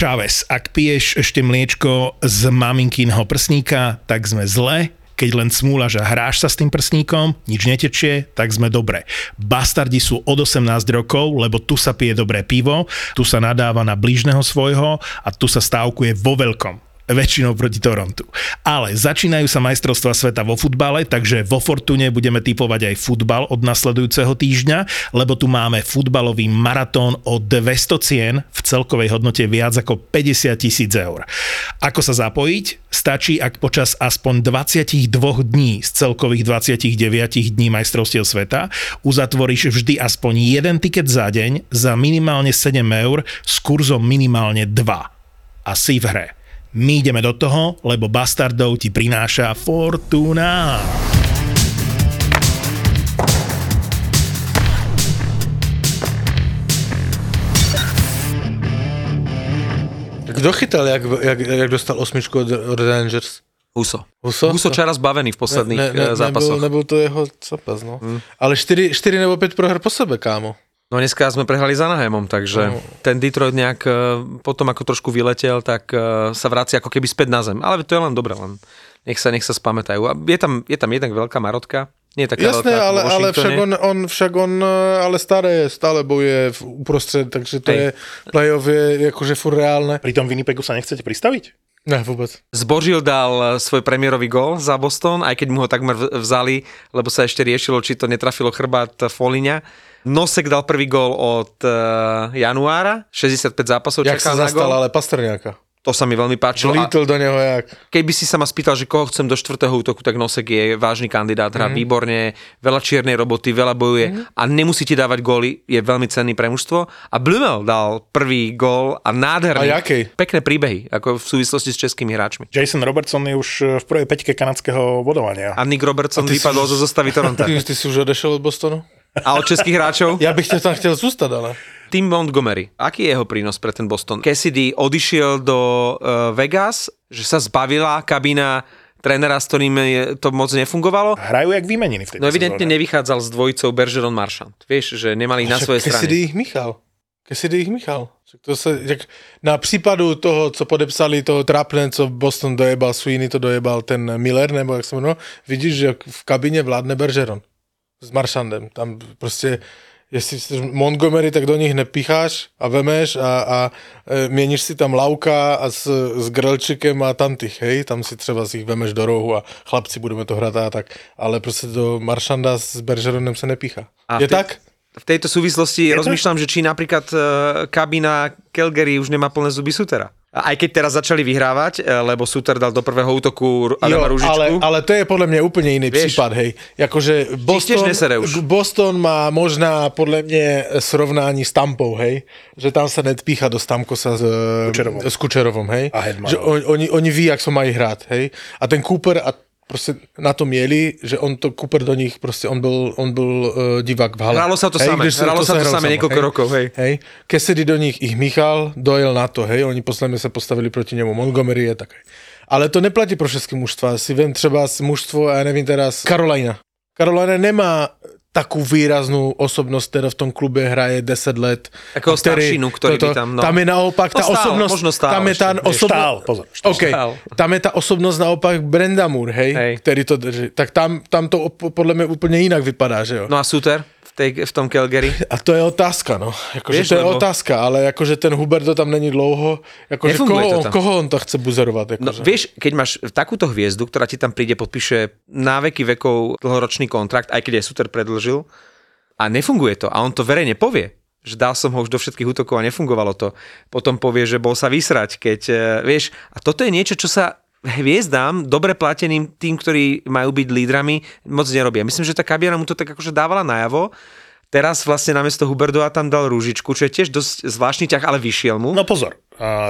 Čaves, ak piješ ešte mliečko z maminkinho prsníka, tak sme zle, keď len smúľaš a hráš sa s tým prsníkom, nič netečie, tak sme dobre. Bastardi sú od 18 rokov, lebo tu sa pije dobré pivo, tu sa nadáva na blížneho svojho a tu sa stávkuje vo veľkom väčšinou proti Torontu. Ale začínajú sa majstrovstva sveta vo futbale, takže vo Fortune budeme typovať aj futbal od nasledujúceho týždňa, lebo tu máme futbalový maratón o 200 cien v celkovej hodnote viac ako 50 tisíc eur. Ako sa zapojiť? Stačí, ak počas aspoň 22 dní z celkových 29 dní majstrovstiev sveta uzatvoríš vždy aspoň jeden tiket za deň za minimálne 7 eur s kurzom minimálne 2. A si v hre. My ideme do toho, lebo Bastardov ti prináša Fortuna. Kto chytal, jak, jak, jak dostal osmičku od, Rangers? Huso. Huso? Huso čaraz bavený v posledných ne, ne, ne, zápasoch. Nebyl, nebyl to jeho zápas, no. Hmm. Ale 4, 4 nebo 5 proher po sebe, kámo. No dneska sme prehrali za Anaheimom, takže no. ten Detroit nejak e, potom ako trošku vyletel, tak e, sa vracia ako keby späť na zem. Ale to je len dobre, len nech sa, nech sa spamätajú. A je tam, je tam jednak veľká marotka, nie je taká Jasné, veľká ale, ale však on, on, však on, e, ale staré je, stále bojuje v uprostred, takže to Hej. je, playoff je akože furt reálne. Pri tom Winnipegu sa nechcete pristaviť? Ne, vôbec. Zbožil dal svoj premiérový gol za Boston, aj keď mu ho takmer vzali, lebo sa ešte riešilo, či to netrafilo chrbát Foliňa Nosek dal prvý gól od uh, januára, 65 zápasov Jak sa zastal, ale Pastrňáka. To sa mi veľmi páčilo. Vlítol do neho jak. Keby si sa ma spýtal, že koho chcem do štvrtého útoku, tak Nosek je vážny kandidát, hrá mm. výborne, veľa čiernej roboty, veľa bojuje mm. a nemusí ti dávať góly, je veľmi cenný pre mužstvo. A Blumel dal prvý gól a nádherný. A jaký? Pekné príbehy, ako v súvislosti s českými hráčmi. Jason Robertson je už v prvej peťke kanadského bodovania. A Nick Robertson vypadol zo zostavy Toronto. Ty, ty si už odešel od Bostonu? A od českých hráčov? Ja bych tam chcel zústať, ale... Tim Montgomery. Aký je jeho prínos pre ten Boston? Cassidy odišiel do uh, Vegas, že sa zbavila kabína trénera, s ktorým to moc nefungovalo. Hrajú jak vymenení v tejto No evidentne sezóne. nevychádzal s dvojicou Bergeron Marchand. Vieš, že nemali ich na svojej strane. Cassidy ich Michal. Cassidy ich Michal. To sa, jak na prípadu toho, co podepsali toho Trapne, co Boston dojebal, Sweeney to dojebal ten Miller, nebo jak sa menoval, vidíš, že v kabine vládne Bergeron s Maršandem. Tam proste, jestli jsi Montgomery, tak do nich nepicháš a vemeš a, a e, měníš si tam Lauka a s, s Grelčikem a tantých, hej, tam si třeba si ich vemeš do rohu a chlapci budeme to hrať a tak, ale proste do Maršanda s Bergeronem sa nepícha. A Je te- tak? V tejto súvislosti Je rozmýšľam, že či napríklad uh, kabína Calgary už nemá plné zuby Sutera. Aj keď teraz začali vyhrávať, e, lebo Suter dal do prvého útoku Adama jo, Ružičku. Ale, ale to je podľa mňa úplne iný Vieš, prípad, hej. Akože Boston, Boston má možná podľa mňa srovnání s Tampou, hej. Že tam sa nedpícha do Stamkosa s Kučerovom, s Kučerovom hej. A že on, oni, oni ví, jak sa mají hrať, hej. A ten Cooper a proste na to mieli, že on to Cooper do nich, proste on bol, on bol uh, divák v hale. Hralo sa to hej, samé, hralo sa to, samé niekoľko hej, rokov, hej. hej. Kesedy do nich ich Michal dojel na to, hej, oni posledne sa postavili proti nemu, Montgomery je tak. Hej. Ale to neplatí pro všetky mužstva. Si viem třeba mužstvo, ja neviem teraz, Karolina. Karolina nemá takú výraznú osobnosť, ktorá v tom klube hraje 10 let. Takého staršinu, ktorý toto, by tam... No. Tam je naopak tá no, stál, osobnosť... Možno stál tam je tá osobnosť... Stál, pozor. Stál. Okay, tam je tá osobnosť naopak Brenda Moore, hej, hej. ktorý to drží. Tak tam, tam to podľa mňa úplne inak vypadá, že jo. No a Suter? Tej, v tom Calgary? A to je otázka, no. Akože to je lebo... otázka, ale akože ten Huberto tam není dlouho. Akože koho, to tam. koho on to chce buzerovať? Akože? No, vieš, keď máš takúto hviezdu, ktorá ti tam príde, podpíše na veky vekov dlhoročný kontrakt, aj keď je Suter predlžil, a nefunguje to. A on to verejne povie, že dal som ho už do všetkých útokov a nefungovalo to. Potom povie, že bol sa vysrať, keď, e, vieš, a toto je niečo, čo sa hviezdám, dobre plateným tým, ktorí majú byť lídrami, moc nerobia. Myslím, že tá kabina mu to tak akože dávala najavo, Teraz vlastne namiesto Huberdova tam dal Rúžičku, čo je tiež dosť zvláštny ťah, ale vyšiel mu. No pozor,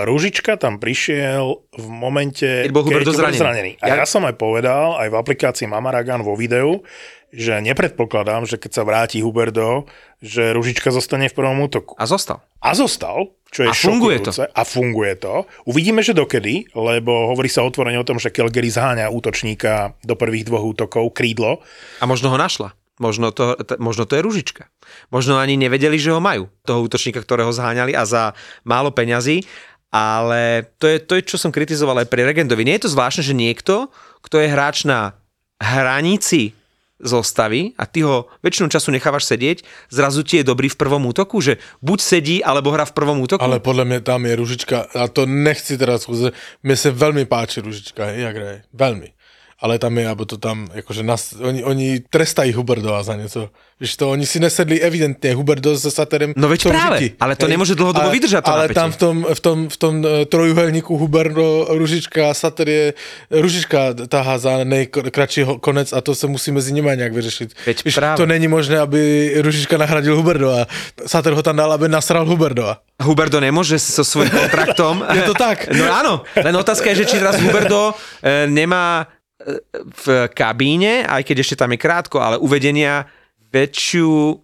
Rúžička tam prišiel v momente, keď bol Huberdo zranený. zranený. A ja... ja som aj povedal, aj v aplikácii Mamaragan vo videu, že nepredpokladám, že keď sa vráti Huberdo, že Ružička zostane v prvom útoku. A zostal. A zostal, čo je a funguje to. A funguje to. Uvidíme, že dokedy, lebo hovorí sa otvorene o tom, že Calgary zháňa útočníka do prvých dvoch útokov, krídlo. A možno ho našla. Možno to, t- možno to je Ružička. Možno ani nevedeli, že ho majú, toho útočníka, ktorého zháňali a za málo peňazí ale to je to, je, čo som kritizoval aj pri Regendovi. Nie je to zvláštne, že niekto, kto je hráč na hranici zostavy a ty ho väčšinu času nechávaš sedieť, zrazu ti je dobrý v prvom útoku, že buď sedí, alebo hrá v prvom útoku. Ale podľa mňa tam je Ružička, a to nechci teraz, mne sa veľmi páči Ružička, jak hraje, veľmi ale tam je, alebo to tam, akože nás, oni, oni trestají Huberdova za něco. Víš to, oni si nesedli evidentně Huberdo se Saterem. No veď práve, žiti. ale to hej. nemôže dlhodobo ale, vydržať to Ale napätie. tam v tom, v tom, v tom e, trojuhelníku Huberdo, Ružička a Sater je, Ružička tahá za nejkratší konec a to se musí mezi nimi nějak vyřešit. Veď Víš, práve. to není možné, aby Ružička nahradil Huberdova. Sater ho tam dal, aby nasral Huberdova. Huberdo nemôže so svojím kontraktom. je to tak. No áno, len otázka je, že či teraz Huberdo e, nemá v kabíne, aj keď ešte tam je krátko, ale uvedenia väčšiu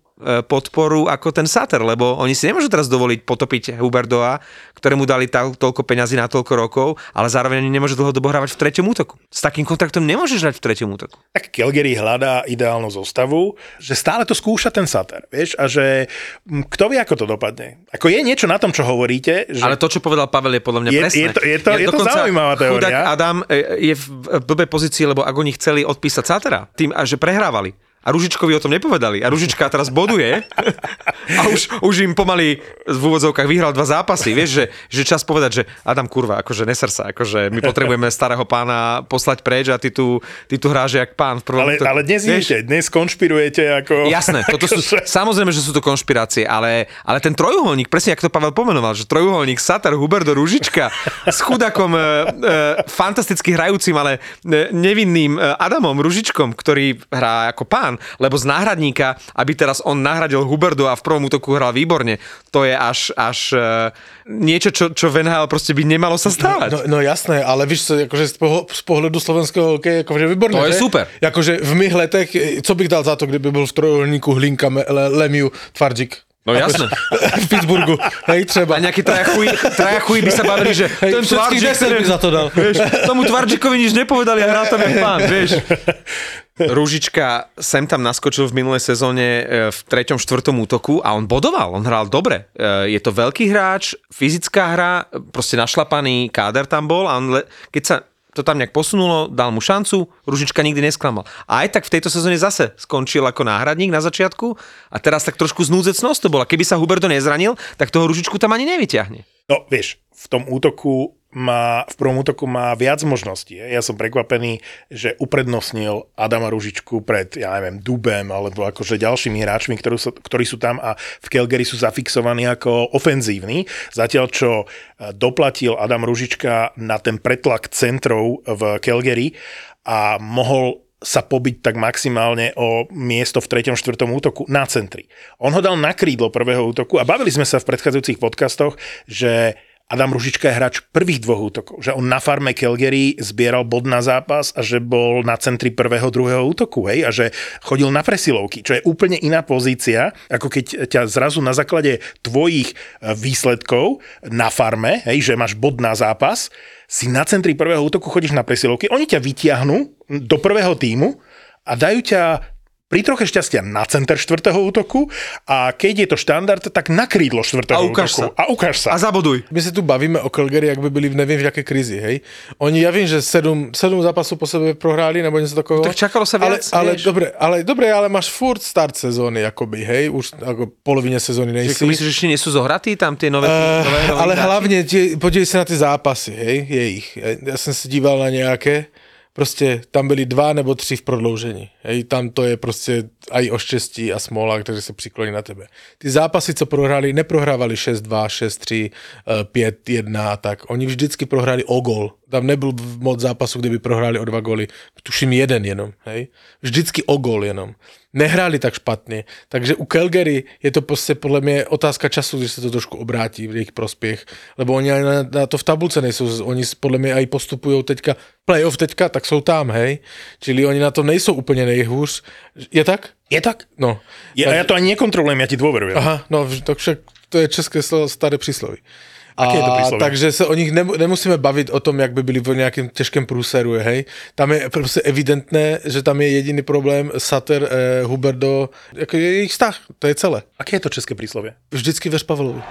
podporu ako ten Sater, lebo oni si nemôžu teraz dovoliť potopiť Huberdoa, ktorému dali ta, toľko peňazí na toľko rokov, ale zároveň ani nemôže dlhodobo hravať v treťom útoku. S takým kontraktom nemôžeš hrať v treťom útoku. Tak Calgary hľadá ideálnu zostavu, že stále to skúša ten Sater, vieš, a že kto vie, ako to dopadne. Ako je niečo na tom, čo hovoríte. Že... Ale to, čo povedal Pavel, je podľa mňa je, presné. Je to, je to, je to zaujímavá teória. Adam e, je v blbej pozícii, lebo ak oni chceli odpísať Satera, tým, že prehrávali, a Ružičkovi o tom nepovedali. A Ružička teraz boduje a už, už im pomaly v úvodzovkách vyhral dva zápasy. Vieš, že, že čas povedať, že Adam kurva, akože neser sa, akože my potrebujeme starého pána poslať preč a ty tu, ty tu hráš jak pán. V prvom ale, to, ale dnes vieš, idete, dnes konšpirujete ako... Jasné, toto sú, samozrejme, že sú to konšpirácie, ale, ale ten trojuholník, presne ako to Pavel pomenoval, že trojuholník Satar, Huberdo, Ružička s chudakom e, e, fantasticky hrajúcim, ale e, nevinným e, Adamom Ružičkom, ktorý hrá ako pán, lebo z náhradníka, aby teraz on nahradil Huberdu a v prvom útoku hral výborne, to je až, až uh, niečo, čo, čo v NHL proste by nemalo sa stávať. No, no, no jasné, ale víš, akože z, poho- z pohľadu slovenského hokeja, akože výborné. To je super. Akože v mých letech, co bych dal za to, kdyby byl v trojuholníku Hlinka, Le- Lemiu, Tvardík. No jasné. v Pittsburghu, hej, treba. A nejaký traja chuj, traja chuj by sa bavili, že hej, ten Tvardík by za to dal. Vieš, tomu Tvardíkovi nič nepovedali a hrá tam jak pán, vieš. Rúžička sem tam naskočil v minulej sezóne e, v treťom, štvrtom útoku a on bodoval, on hral dobre. E, je to veľký hráč, fyzická hra, proste našlapaný káder tam bol a on, keď sa to tam nejak posunulo, dal mu šancu, Ružička nikdy nesklamal. A aj tak v tejto sezóne zase skončil ako náhradník na začiatku a teraz tak trošku znúdzecnosť to bola. Keby sa Huberto nezranil, tak toho Ružičku tam ani nevyťahne. No vieš, v tom útoku má, v prvom útoku má viac možností. Ja som prekvapený, že uprednostnil Adama Ružičku pred, ja neviem, Dubem alebo akože ďalšími hráčmi, ktorí sú, ktorí sú tam a v Calgary sú zafixovaní ako ofenzívni. Zatiaľ, čo e, doplatil Adam Ružička na ten pretlak centrov v Calgary a mohol sa pobiť tak maximálne o miesto v 3. 4. útoku na centri. On ho dal na krídlo prvého útoku a bavili sme sa v predchádzajúcich podcastoch, že Adam Ružička je hráč prvých dvoch útokov, že on na farme Calgary zbieral bod na zápas a že bol na centri prvého, druhého útoku, hej, a že chodil na presilovky, čo je úplne iná pozícia, ako keď ťa zrazu na základe tvojich e, výsledkov na farme, hej, že máš bod na zápas, si na centri prvého útoku chodíš na presilovky, oni ťa vytiahnú do prvého týmu a dajú ťa pri troche šťastia na center štvrtého útoku a keď je to štandard, tak na krídlo štvrtého a ukáž útoku. Sa. A ukáž sa. A zaboduj. My sa tu bavíme o Calgary, ak by byli v neviem v jaké krizi, hej. Oni, ja viem, že sedm, sedm zápasov po sebe prohráli, nebo niečo takového. Tak čakalo sa viac, ale, ale, dobre, ale, dobre, ale máš furt start sezóny, akoby, hej, už ako polovine sezóny nejsi. Čiže myslíš, že ešte nie sú zohratí tam tie nové, uh, nové, nové Ale hlavne, podívej sa na tie zápasy, hej, je ich. Ja, ja som si díval na nejaké prostě tam byli dva nebo tři v prodloužení. Hej, tam to je prostě aj o štěstí a smola, kteří se přikloní na tebe. Ty zápasy, co prohráli, neprohrávali 6-2, 6-3, 5-1 tak. Oni vždycky prohráli o gol. Tam nebyl moc zápasu, kde by prohráli o dva goly. Tuším jeden jenom. Hej. Vždycky o gol jenom nehráli tak špatně. Takže u Calgary je to prostě podle mě otázka času, když se to trošku obrátí v jejich prospěch, lebo oni na, na to v tabulce nejsou, oni podle mě i postupují teďka, playoff teďka, tak jsou tam, hej. Čili oni na to nejsou úplně nejhůř. Je tak? Je tak? No. Je, tak... Ja to ani nekontrolujem, ja ti dôverujem. Aha, no, tak však to je české staré prísloví. Aké je to príslovie? takže se o nich nemusíme bavit o tom, jak by byli v nějakém těžkém průseru, hej. Tam je prostě evidentné, že tam je jediný problém Sater, eh, Huberdo, jako je jejich vztah, to je celé. Aké je to české príslovie? Vždycky veř Pavlovi.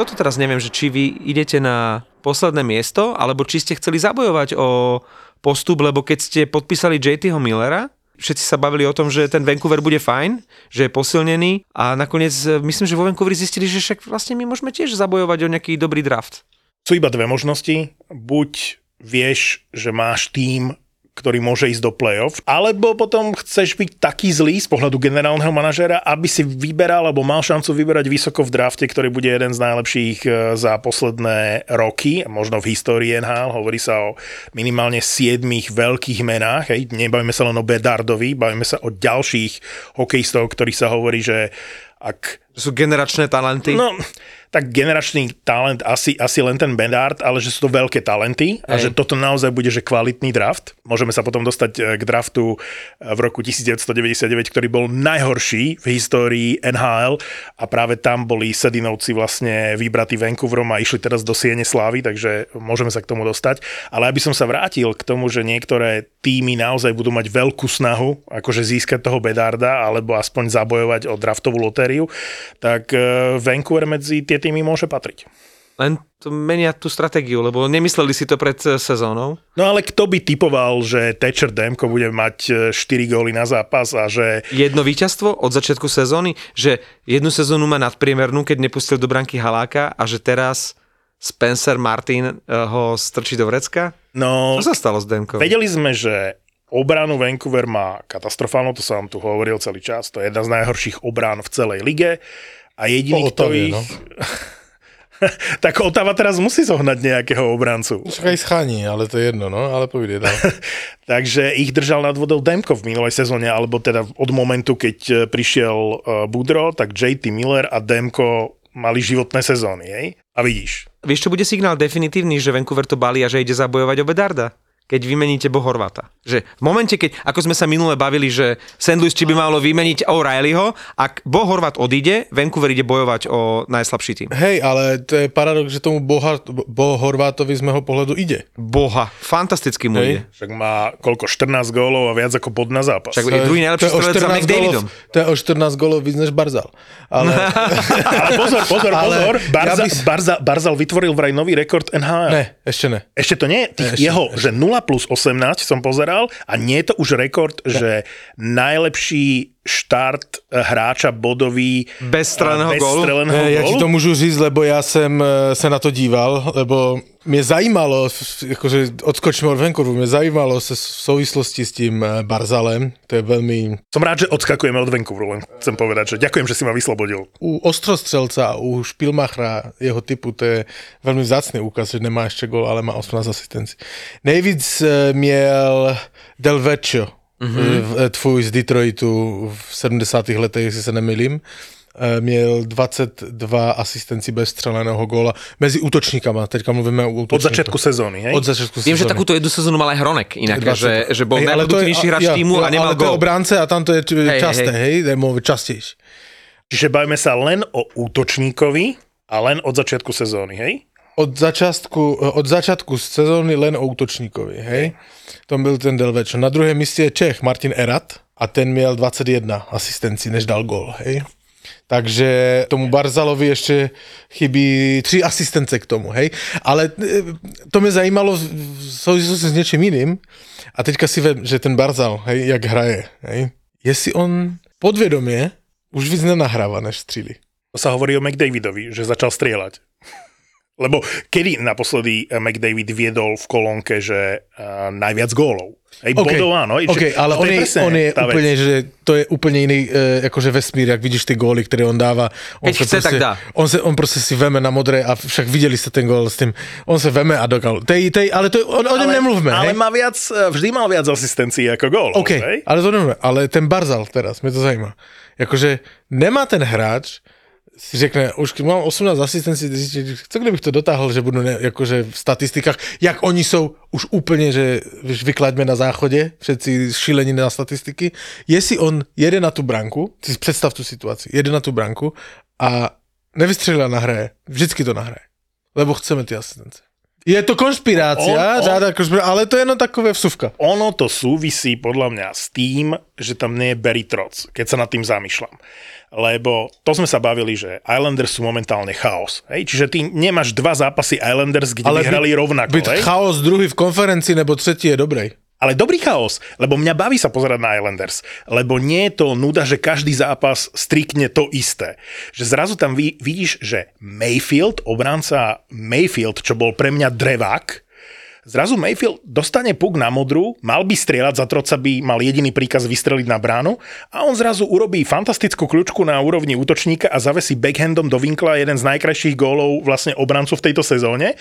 toto teraz neviem, že či vy idete na posledné miesto, alebo či ste chceli zabojovať o postup, lebo keď ste podpísali JTho Millera, všetci sa bavili o tom, že ten Vancouver bude fajn, že je posilnený a nakoniec e, myslím, že vo Vancouveri zistili, že však vlastne my môžeme tiež zabojovať o nejaký dobrý draft. Sú iba dve možnosti. Buď vieš, že máš tým, ktorý môže ísť do play-off, alebo potom chceš byť taký zlý z pohľadu generálneho manažera, aby si vyberal, alebo mal šancu vyberať vysoko v drafte, ktorý bude jeden z najlepších e, za posledné roky, možno v histórii NHL, hovorí sa o minimálne siedmých veľkých menách, hej, nebavíme sa len o Bedardovi, bavíme sa o ďalších hokejistov, ktorých sa hovorí, že ak... Sú generačné talenty? No, tak generačný talent asi, asi len ten Bedard, ale že sú to veľké talenty a Hej. že toto naozaj bude že kvalitný draft. Môžeme sa potom dostať eh, k draftu eh, v roku 1999, ktorý bol najhorší v histórii NHL a práve tam boli Sedinovci vlastne vybratí Vancouverom a išli teraz do Siene Slávy, takže môžeme sa k tomu dostať. Ale aby som sa vrátil k tomu, že niektoré týmy naozaj budú mať veľkú snahu akože získať toho Bedarda alebo aspoň zabojovať o draftovú lotériu, tak eh, Vancouver medzi tie týmy môže patriť. Len to menia tú stratégiu, lebo nemysleli si to pred eh, sezónou. No ale kto by typoval, že Thatcher Demko bude mať 4 eh, góly na zápas a že... Jedno víťazstvo od začiatku sezóny, že jednu sezónu má nadpriemernú, keď nepustil do branky Haláka a že teraz Spencer Martin ho strčí do vrecka? No... Čo sa stalo s Demkom? Vedeli sme, že obranu Vancouver má katastrofálnu, to som vám tu hovoril celý čas, to je jedna z najhorších obrán v celej lige a jediný, Po kto Otavie, ich... no. tak Otava teraz musí zohnať nejakého obrancu. Však aj schání, ale to je jedno, no, ale povedie dál. Takže ich držal nad vodou Demko v minulej sezóne, alebo teda od momentu, keď e, prišiel uh, Budro, tak JT Miller a Demko mali životné sezóny, hej? A vidíš. Vieš, čo bude signál definitívny, že Vancouver to balí a že ide zabojovať o Bedarda? Keď vymeníte Bohorvata. Že v momente, keď, ako sme sa minule bavili, že St. Louis či by malo vymeniť O'Reillyho, ak Bohorvat odíde, Vancouver ide bojovať o najslabší tým. Hej, ale to je paradox, že tomu Boha, Bo Horvátovi z môjho pohľadu ide. Boha, fantasticky mu Hej. ide. Však má koľko, 14 gólov a viac ako bod na zápas. Však je druhý najlepší strelec za 14 McDavidom. gólov- To je o 14 golov víc než Barzal. Ale, Ale pozor, pozor, Ale pozor. Barza, ja by Barza, Barzal vytvoril vraj nový rekord NHL. ne, ešte ne. Ešte to nie, tých Ešte, jeho, že 0 plus 18 som pozeral a nie je to už rekord, že najlepší štart eh, hráča bodový Bez streleného eh, bez gólu? streleného Ne, ja ti to můžu říct, lebo já jsem eh, se na to díval, lebo mě zajímalo, jakože odskočíme od Vancouveru, mě zajímalo se v souvislosti s tím eh, Barzalem, to je velmi Som rád, že odskakujeme od Vancouveru, len chcem povedať, že ďakujem, že si ma vyslobodil. u ostrostřelca, u špilmachra jeho typu, to je velmi vzácný úkaz, že nemá ještě gol, ale má 18 asistencí. Nejvíc eh, měl Del Vecchio, mm-hmm. tvůj z Detroitu v 70. letech, jestli se nemýlím. Eh, Měl 22 asistencí bez střeleného góla mezi útočníkama, teďka mluvíme o útočníkoch. Od začiatku sezóny, hej? Od začiatku Viem, že sezóny. takúto jednu sezónu mal aj Hronek inak, 20. že, že bol ale to najproduktívnejší hráč ja, týmu ja, a nemal ale to je gól. obránce a tam to je Hej, časté, hej. hej, častější. Čiže bavíme sa len o útočníkovi a len od začiatku sezóny, hej? Od začátku, od začátku sezóny len o útočníkovi, hej? To byl ten Delvečo. Na druhém místě je Čech Martin Erat a ten měl 21 asistencí, než dal gol, hej? Takže tomu Barzalovi ještě chybí tři asistence k tomu, hej? Ale e, to mě zajímalo v souvislosti s něčím jiným a teďka si vem, že ten Barzal, hej, jak hraje, hej? Jestli on podvědomě už víc nenahráva, než střílí. To sa hovorí o McDavidovi, že začal strieľať. Lebo kedy naposledy eh, McDavid viedol v kolónke, že uh, najviac gólov? Hej, OK, bodov áno. hej, OK, že- ale on je, presne on je tá vec. úplne, že to je úplne iný e, akože vesmír, jak vidíš ty góly, ktoré on dáva. On Keď sa chce, proste, tak dá. On, sa, on proste si veme na modré a však videli ste ten gól s tým. On sa veme a dokal. Tej, tej, ale to, je- o, o ňom nemluvme, ale hej? má viac, vždy mal viac asistencií ako gólov. OK, hej? ale to nemluvme. Ale ten Barzal teraz, mě to zajímá. Jakože nemá ten hráč, si řekne, už mám 18 asistencií, co kdybych to dotáhl, že budu ne, jakože v statistikách, jak oni jsou už úplně, že víš, vyklaďme na záchodě, všetci šílení na statistiky, jestli on jede na tu branku, si představ tu situaci, jede na tu branku a nevystřelila nahraje, vždycky to nahraje, lebo chceme ty asistence. Je to konšpirácia, On- on- řáda konšpirácia, ale to je jenom takové vsuvka. ono to súvisí podľa mňa s tým, že tam nie je Barry Trotz, keď sa nad tým zamýšľam. Lebo to sme sa bavili, že Islanders sú momentálne chaos. Hej? Čiže ty nemáš dva zápasy Islanders, kde ale vyhrali byť- rovnako. Byť hej? chaos druhý v konferencii nebo tretí je dobrý. Ale dobrý chaos, lebo mňa baví sa pozerať na Islanders, lebo nie je to nuda, že každý zápas striktne to isté. Že zrazu tam vidíš, že Mayfield, obranca Mayfield, čo bol pre mňa drevák, zrazu Mayfield dostane puk na modru, mal by strieľať, za troca by mal jediný príkaz vystreliť na bránu a on zrazu urobí fantastickú kľúčku na úrovni útočníka a zavesí backhandom do vinkla jeden z najkrajších gólov vlastne obrancu v tejto sezóne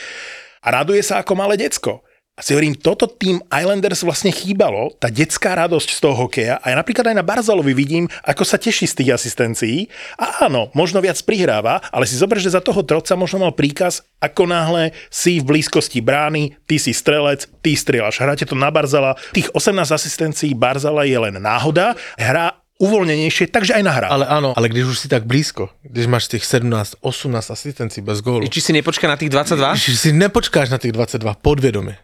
a raduje sa ako malé decko. A si hovorím, toto tým Islanders vlastne chýbalo, tá detská radosť z toho hokeja. A ja napríklad aj na Barzalovi vidím, ako sa teší z tých asistencií. A áno, možno viac prihráva, ale si zober, že za toho troca možno mal príkaz, ako náhle si v blízkosti brány, ty si strelec, ty strieľaš. Hráte to na Barzala. Tých 18 asistencií Barzala je len náhoda. Hrá uvoľnenejšie, takže aj nahrá. Ale áno, ale když už si tak blízko, když máš tých 17, 18 asistencií bez gólu, Či si nepočká na tých 22? když si nepočkáš na tých 22 podvědomě.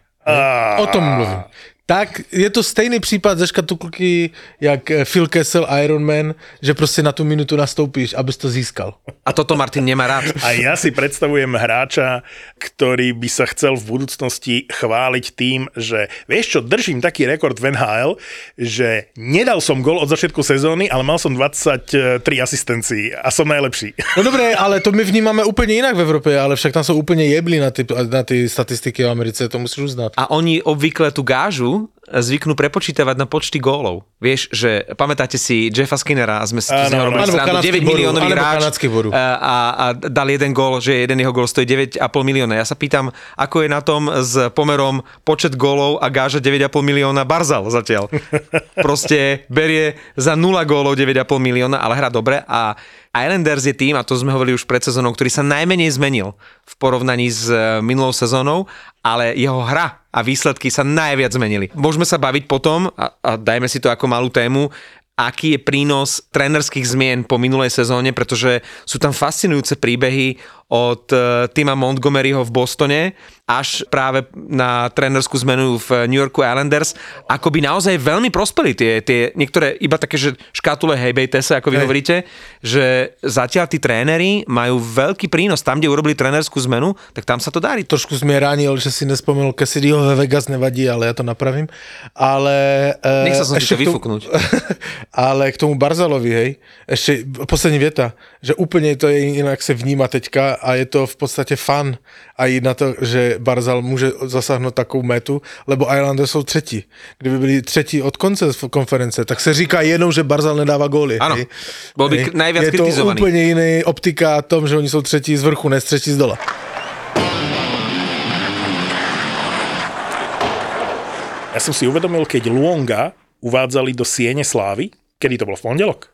O tom mluvím. Tak je to stejný případ ze škatulky, jak eh, Phil Kessel Iron Man, že prostě na tu minutu nastoupíš, abys to získal. A toto Martin nemá rád. A ja si predstavujem hráča, ktorý by sa chcel v budúcnosti chváliť tým, že vieš čo, držím taký rekord v NHL, že nedal som gol od začiatku sezóny, ale mal som 23 asistencií a som najlepší. No dobré, ale to my vnímáme úplně jinak v Evropě, ale však tam jsou úplně jebli na ty, na ty statistiky v Americe, to musíš uznat. A oni obvykle tú gážu Bruno zvyknú prepočítavať na počty gólov. Vieš, že pamätáte si Jeffa Skinnera, sme si z neho robili srandu, kanadský 9 boru, miliónový alebo hráč a, a, a dal jeden gól, že jeden jeho gól stojí 9,5 milióna. Ja sa pýtam, ako je na tom s pomerom počet gólov a gáža 9,5 milióna Barzal zatiaľ. Proste berie za 0 gólov 9,5 milióna, ale hrá dobre a Islanders je tým, a to sme hovorili už pred sezónou, ktorý sa najmenej zmenil v porovnaní s e, minulou sezónou, ale jeho hra a výsledky sa najviac zmenili. Môžeme sa baviť potom, a, a dajme si to ako malú tému, aký je prínos trénerských zmien po minulej sezóne, pretože sú tam fascinujúce príbehy od e, Tima Montgomeryho v Bostone až práve na trénerskú zmenu v New Yorku Islanders, ako by naozaj veľmi prospeli tie, tie niektoré iba také, že škatule hejbejte sa, ako vy Hej. hovoríte, že zatiaľ tí tréneri majú veľký prínos. Tam, kde urobili trénerskú zmenu, tak tam sa to darí. Trošku mě ránil, že si nespomenul Cassidyho ve Vegas, nevadí, ale já to napravím. Ale... eh, Nechcel som ti ešte to vyfúknuť. ale k tomu Barzalovi, hej, ešte poslední věta, že úplně to je jinak se vníma teďka a je to v podstatě fun a jít na to, že Barzal může zasáhnout takovou metu, lebo Islanders jsou třetí. Kdyby byli třetí od konce konference, tak se říká jenom, že Barzal nedává góly. Hej. bol by najviac je kritizovaný. to úplně jiný optika tom, že oni jsou třetí z vrchu, ne z třetí z dola. Ja som si uvedomil, keď Luonga uvádzali do Siene Slávy, kedy to bolo v pondelok,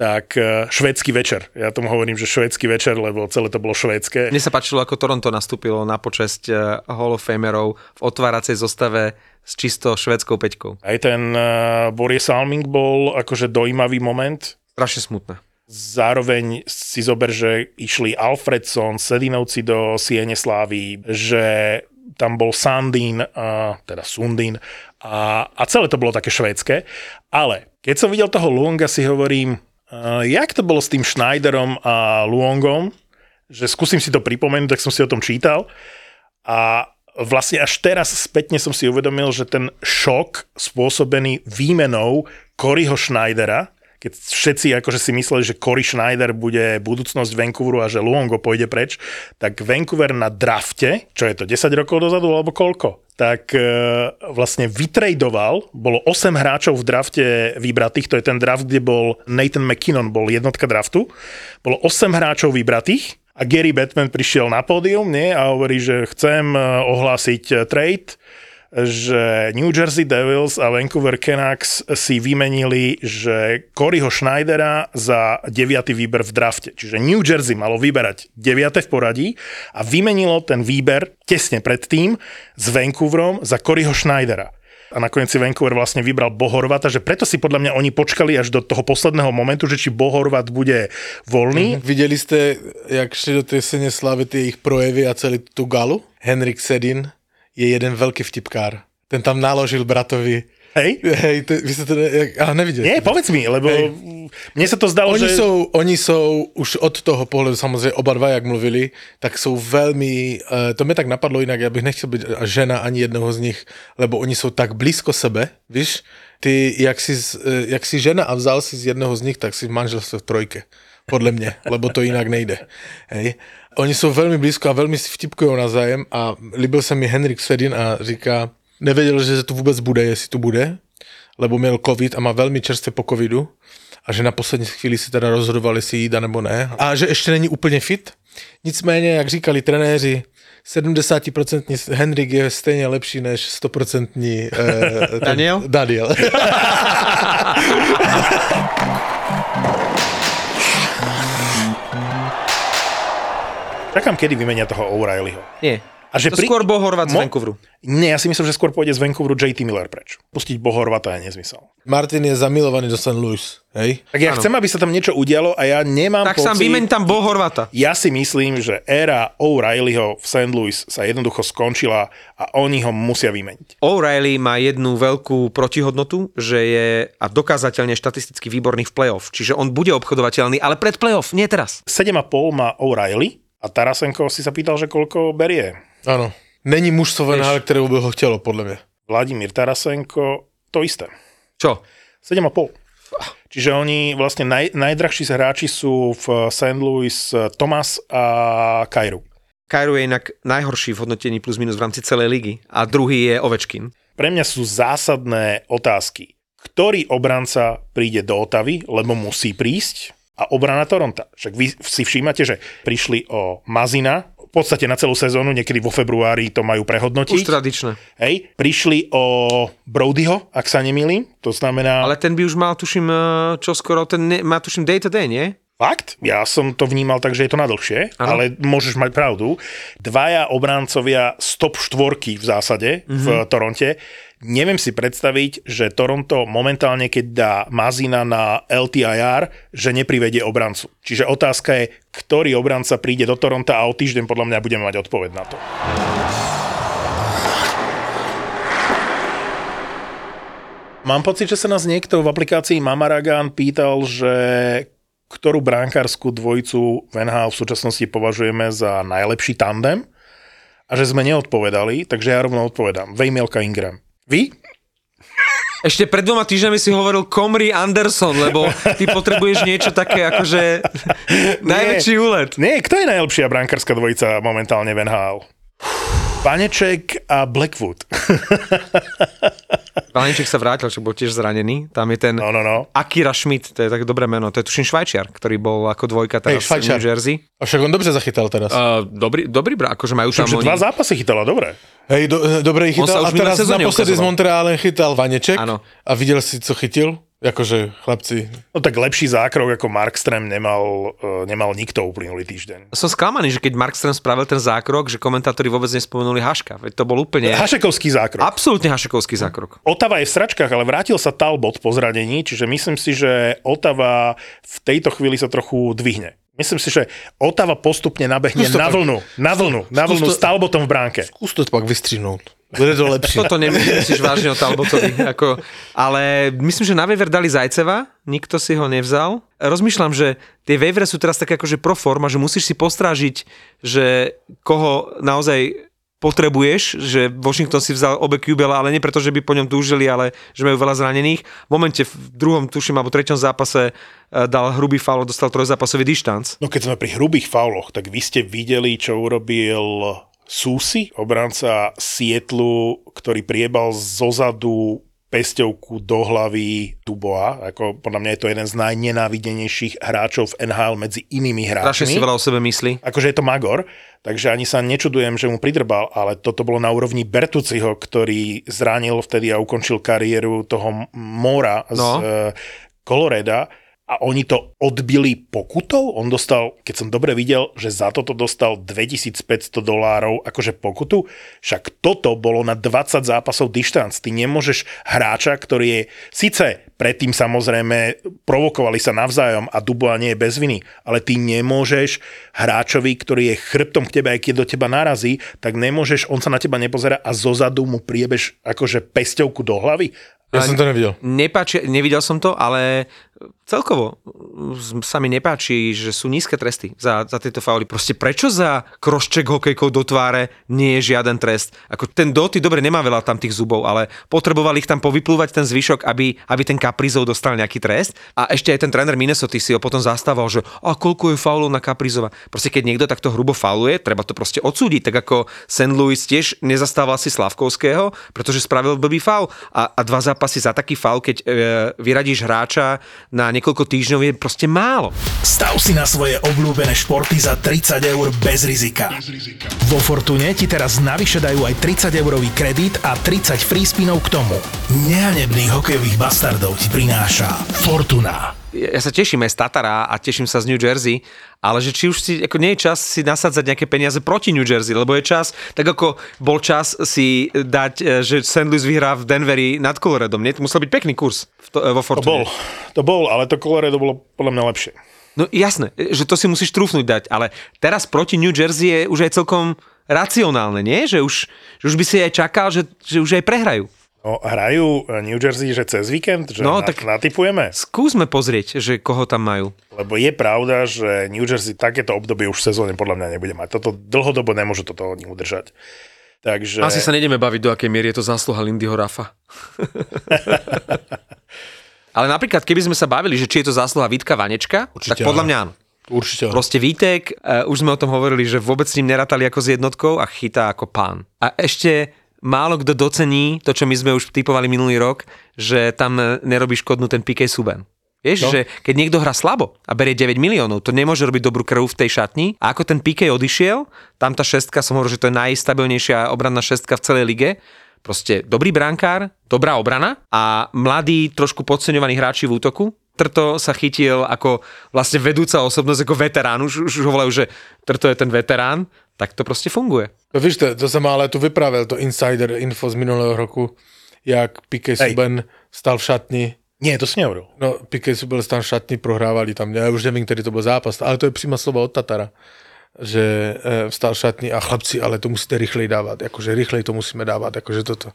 tak eh, švédsky večer. Ja tomu hovorím, že švédsky večer, lebo celé to bolo švédske. Mne sa páčilo, ako Toronto nastúpilo na počesť eh, Hall of Famerov v otváracej zostave s čisto švédskou peťkou. Aj ten uh, Boris Salming bol akože dojímavý moment. Strašne smutné. Zároveň si zober, že išli Alfredson, Sedinovci do Siene Slávy, že tam bol Sandín, teda Sundín a, a celé to bolo také švédske. Ale keď som videl toho Luonga, si hovorím, uh, jak to bolo s tým Schneiderom a Luongom, že skúsim si to pripomenúť, tak som si o tom čítal. A vlastne až teraz spätne som si uvedomil, že ten šok spôsobený výmenou Coryho Schneidera, keď všetci akože si mysleli, že Cory Schneider bude budúcnosť Vancouveru a že Luongo pôjde preč, tak Vancouver na drafte, čo je to 10 rokov dozadu alebo koľko, tak e, vlastne vytradoval, bolo 8 hráčov v drafte vybratých, to je ten draft, kde bol Nathan McKinnon, bol jednotka draftu, bolo 8 hráčov vybratých a Gary Batman prišiel na pódium nie, a hovorí, že chcem e, ohlásiť e, trade, že New Jersey Devils a Vancouver Canucks si vymenili, že Coryho Schneidera za 9. výber v drafte. Čiže New Jersey malo vyberať 9. v poradí a vymenilo ten výber tesne predtým s Vancouverom za Coryho Schneidera. a nakoniec si Vancouver vlastne vybral Bohorvata, že preto si podľa mňa oni počkali až do toho posledného momentu, že či Bohorvat bude voľný. Mm-hmm. Videli ste, jak šli do tej sene slávy tie ich projevy a celý tú galu? Henrik Sedin je jeden veľký vtipkár. Ten tam naložil bratovi Hej? Hej, to, vy ste to ne, aha, nevideli. Nie, povedz mi, lebo Hej. mne sa to zdalo, oni že... Sú, oni sú už od toho pohľadu, samozrejme oba dva, jak mluvili, tak sú veľmi, uh, to mi tak napadlo inak, ja bych nechcel byť žena ani jednoho z nich, lebo oni sú tak blízko sebe, víš, ty, jak si, uh, jak si žena a vzal si z jedného z nich, tak si v manželstve v trojke. Podľa mňa, lebo to inak nejde. Hej. Oni sú veľmi blízko a veľmi si vtipkujú navzájem a líbil sa mi Henrik Svedin a říká, nevedel, že tu vůbec bude, jestli tu bude, lebo měl covid a má velmi čerstvě po covidu a že na poslední chvíli si teda rozhodovali, jestli jít nebo ne. A že ještě není úplně fit. Nicméně, jak říkali trenéři, 70% Henrik je stejně lepší než 100% eh, Daniel? Daniel. Čakám, kedy vymenia toho O'Reillyho. Nie. A že to pri... skôr Bohorvat Mo... z Vancouveru. Nie, ja si myslím, že skôr pôjde z Vancouveru JT Miller preč. Pustiť Bohorvata je nezmysel. Martin je zamilovaný do St. Louis, hej? Tak ja ano. chcem, aby sa tam niečo udialo a ja nemám Tak pocit... sa vymeň tam Bohorvata. Ja si myslím, že éra O'Reillyho v St. Louis sa jednoducho skončila a oni ho musia vymeniť. O'Reilly má jednu veľkú protihodnotu, že je a dokázateľne štatisticky výborný v playoff. Čiže on bude obchodovateľný, ale pred playoff, nie teraz. 7,5 má O'Reilly a Tarasenko si sa pýtal, že koľko berie. Áno. Není mužstvo NHL, ktorého by ho chcelo, podľa mňa. Vladimír Tarasenko, to isté. Čo? 7,5. Čiže oni vlastne naj, najdrahší hráči sú v St. Louis Thomas a Kairu. Kairu je inak najhorší v hodnotení plus minus v rámci celej ligy a druhý je Ovečkin. Pre mňa sú zásadné otázky. Ktorý obranca príde do Otavy, lebo musí prísť a obrana Toronto. Však vy si všímate, že prišli o Mazina, v podstate na celú sezónu, niekedy vo februári to majú prehodnotiť. Už tradičné. Hej, prišli o Brodyho, ak sa nemýlim, to znamená... Ale ten by už mal, tuším, e, čo skoro, ten ne, má tuším day to day, nie? Fakt? Ja som to vnímal tak, že je to na dlhšie, ano. ale môžeš mať pravdu. Dvaja obrancovia stop štvorky v zásade mm-hmm. v mhm. Toronte Neviem si predstaviť, že Toronto momentálne, keď dá Mazina na LTIR, že neprivedie obrancu. Čiže otázka je, ktorý obranca príde do Toronto a o týždeň podľa mňa budeme mať odpoveď na to. Mám pocit, že sa nás niekto v aplikácii Mamaragan pýtal, že ktorú brankárskú dvojicu v NHL v súčasnosti považujeme za najlepší tandem a že sme neodpovedali, takže ja rovno odpovedám. Vejmielka Ingram. Vy? Ešte pred dvoma týždňami si hovoril Comrie Anderson, lebo ty potrebuješ niečo také akože najväčší úlet. Nie, kto je najlepšia brankárska dvojica momentálne v NHL? Paneček a Blackwood. Paneček sa vrátil, čo bol tiež zranený. Tam je ten no, no, no. Akira Schmidt, to je také dobré meno. To je tuším Švajčiar, ktorý bol ako dvojka teraz hey, v New Jersey. A však on dobre zachytal teraz. Uh, dobrý, dobrý bra, akože majú tam... Oni... dva zápasy chytala, dobre. Hej, do, dobre ich chytal. A teraz naposledy z Montrealem chytal Vaneček. Áno. A videl si, co chytil? Akože chlapci. No tak lepší zákrok ako Markström nemal, uh, nemal nikto uplynulý týždeň. Som sklamaný, že keď Markström spravil ten zákrok, že komentátori vôbec nespomenuli Haška. Veď to bol úplne... Hašekovský zákrok. Absolútne Hašekovský zákrok. Otava je v sračkách, ale vrátil sa Talbot po zranení, čiže myslím si, že Otava v tejto chvíli sa trochu dvihne. Myslím si, že Otava postupne nabehne na vlnu, na vlnu, na vlnu s Talbotom v bránke. Skús to pak vystřinúť. Bude to lepšie. Toto nemyslíš vážne o Talbotovi. Ako, ale myslím, že na waiver dali Zajceva, nikto si ho nevzal. Rozmýšľam, že tie waivere sú teraz také akože pro forma, že musíš si postrážiť, že koho naozaj potrebuješ, že Washington si vzal obe Kubela, ale nie preto, že by po ňom túžili, ale že majú veľa zranených. V momente v druhom, tuším, alebo treťom zápase eh, dal hrubý faul, dostal trojzápasový dištanc. No keď sme pri hrubých fauloch, tak vy ste videli, čo urobil Susi, obranca Sietlu, ktorý priebal zozadu pesťovku do hlavy Duboa. Ako, podľa mňa je to jeden z najnenávidenejších hráčov v NHL medzi inými hráčmi. Strašne si veľa o sebe myslí. Akože je to Magor, takže ani sa nečudujem, že mu pridrbal, ale toto bolo na úrovni Bertuciho, ktorý zranil vtedy a ukončil kariéru toho Mora no. z uh, Coloreda a oni to odbili pokutou. On dostal, keď som dobre videl, že za toto dostal 2500 dolárov akože pokutu. Však toto bolo na 20 zápasov dištanc. Ty nemôžeš hráča, ktorý je síce predtým samozrejme provokovali sa navzájom a Dubois nie je bez viny, ale ty nemôžeš hráčovi, ktorý je chrbtom k tebe, aj keď do teba narazí, tak nemôžeš, on sa na teba nepozerá a zozadu mu priebež akože pesťovku do hlavy. Ja som to nevidel. Nepáči, nevidel som to, ale celkovo sa mi nepáči, že sú nízke tresty za, za tieto fauly. Proste prečo za krošček hokejkou do tváre nie je žiaden trest? Ako ten Doty dobre nemá veľa tam tých zubov, ale potrebovali ich tam povyplúvať ten zvyšok, aby, aby ten Kaprizov dostal nejaký trest. A ešte aj ten tréner Minnesota si ho potom zastával, že a koľko je faulov na Kaprizova. Proste keď niekto takto hrubo fauluje, treba to proste odsúdiť, tak ako St. Louis tiež nezastával si Slavkovského, pretože spravil blbý faul. A, a dva zápasy za taký faul, keď e, vyradíš hráča na niekoľko týždňov je proste málo. Stav si na svoje obľúbené športy za 30 eur bez rizika. Vo Fortune ti teraz navyše dajú aj 30 eurový kredit a 30 free spinov k tomu. Nehanebných hokejových bastardov ti prináša Fortuna ja sa teším aj z Tatara a teším sa z New Jersey, ale že či už si, ako nie je čas si nasadzať nejaké peniaze proti New Jersey, lebo je čas, tak ako bol čas si dať, e, že St. Louis vyhrá v Denveri nad Coloredom, nie? To musel byť pekný kurz v to, e, vo Fortune. To bol, to bol, ale to Colorado bolo podľa mňa lepšie. No jasné, že to si musíš trúfnuť dať, ale teraz proti New Jersey je už aj celkom racionálne, nie? Že už, že už by si aj čakal, že, že už aj prehrajú. No, hrajú New Jersey, že cez víkend, že no, na, tak natipujeme. Skúsme pozrieť, že koho tam majú. Lebo je pravda, že New Jersey takéto obdobie už v sezóne podľa mňa nebude mať. Toto dlhodobo nemôže toto oni udržať. Takže... Asi sa nejdeme baviť, do akej miery je to zásluha Lindyho Rafa. Ale napríklad, keby sme sa bavili, že či je to zásluha Vítka Vanečka, Určite tak podľa mňa áno. Určite. Proste Vítek, uh, už sme o tom hovorili, že vôbec s ním neratali ako s jednotkou a chytá ako pán. A ešte málo kto docení to, čo my sme už typovali minulý rok, že tam nerobí škodnú ten Piqué Suben. Vieš, no. že keď niekto hrá slabo a berie 9 miliónov, to nemôže robiť dobrú krv v tej šatni. A ako ten Piqué odišiel, tam tá šestka, som hovoril, že to je najstabilnejšia obranná šestka v celej lige. Proste dobrý brankár, dobrá obrana a mladí, trošku podceňovaní hráči v útoku. Trto sa chytil ako vlastne vedúca osobnosť, ako veterán. Už, už ho volajú, že Trto je ten veterán tak to prostě funguje. No víš, to, to jsem ale tu vypravil, to insider info z minulého roku, jak Piqué Suben stal v šatni. Nie, to si nehovoril. No, Piqué Suben stal v šatni, prohrávali tam, já už nevím, který to byl zápas, ale to je přímo slovo od Tatara že e, vstal šatni a chlapci, ale to musíte rychleji dávat, jakože rychleji to musíme dávat, jakože toto.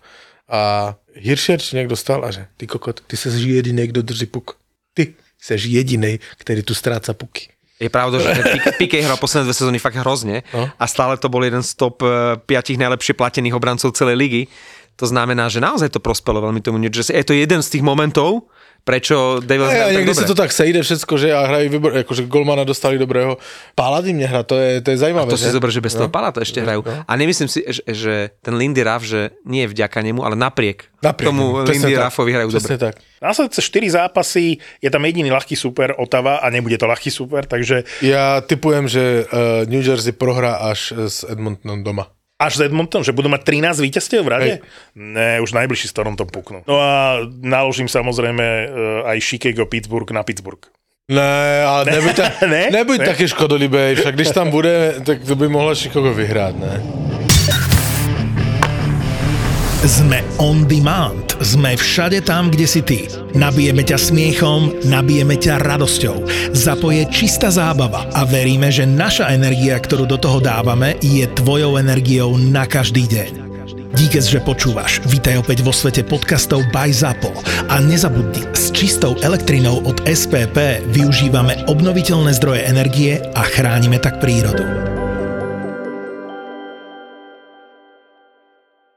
A Hirscher či někdo stal a že ty kokot, ty se jediný, kdo drží puk. Ty seš jediný, který tu stráca puky. Je pravda, že Piqué hral posledné dve sezóny fakt hrozne no. a stále to bol jeden z top 5 eh, najlepšie platených obrancov celej ligy. To znamená, že naozaj to prospelo veľmi tomu Jersey. Je to jeden z tých momentov, prečo Devils hrajú tak dobre. to tak sejde všetko, že a hrajú výbor, akože Golmana dostali dobrého. Palady mne hra, to je, to je zaujímavé. A to že? si zober, že bez no. toho Palada ešte no, hrajú. No. A nemyslím si, že, že ten Lindy Raff, že nie je vďaka nemu, ale napriek, napriek tomu Lindy tak, Raffovi hrajú dobre. tak. Následujúce 4 zápasy, je tam jediný ľahký super Otava a nebude to ľahký super, takže... Ja typujem, že uh, New Jersey prohrá až s Edmontonom doma. Až z Edmonton, že budú mať 13 víťazstiev v rade? Hej. Ne, už najbližší s Torontom puknú. No a naložím samozrejme uh, aj Chicago Pittsburgh na Pittsburgh. Ne, ale ne? nebuď, ta, ne? nebuď ne? taky škodolibej, však když tam bude, tak to by mohla Chicago vyhrát, ne? Sme on demand. Sme všade tam, kde si ty. Nabijeme ťa smiechom, nabijeme ťa radosťou. Zapoje čistá zábava a veríme, že naša energia, ktorú do toho dávame, je tvojou energiou na každý deň. Díkes, že počúvaš. Vítaj opäť vo svete podcastov by ZAPO. A nezabudni, s čistou elektrinou od SPP využívame obnoviteľné zdroje energie a chránime tak prírodu.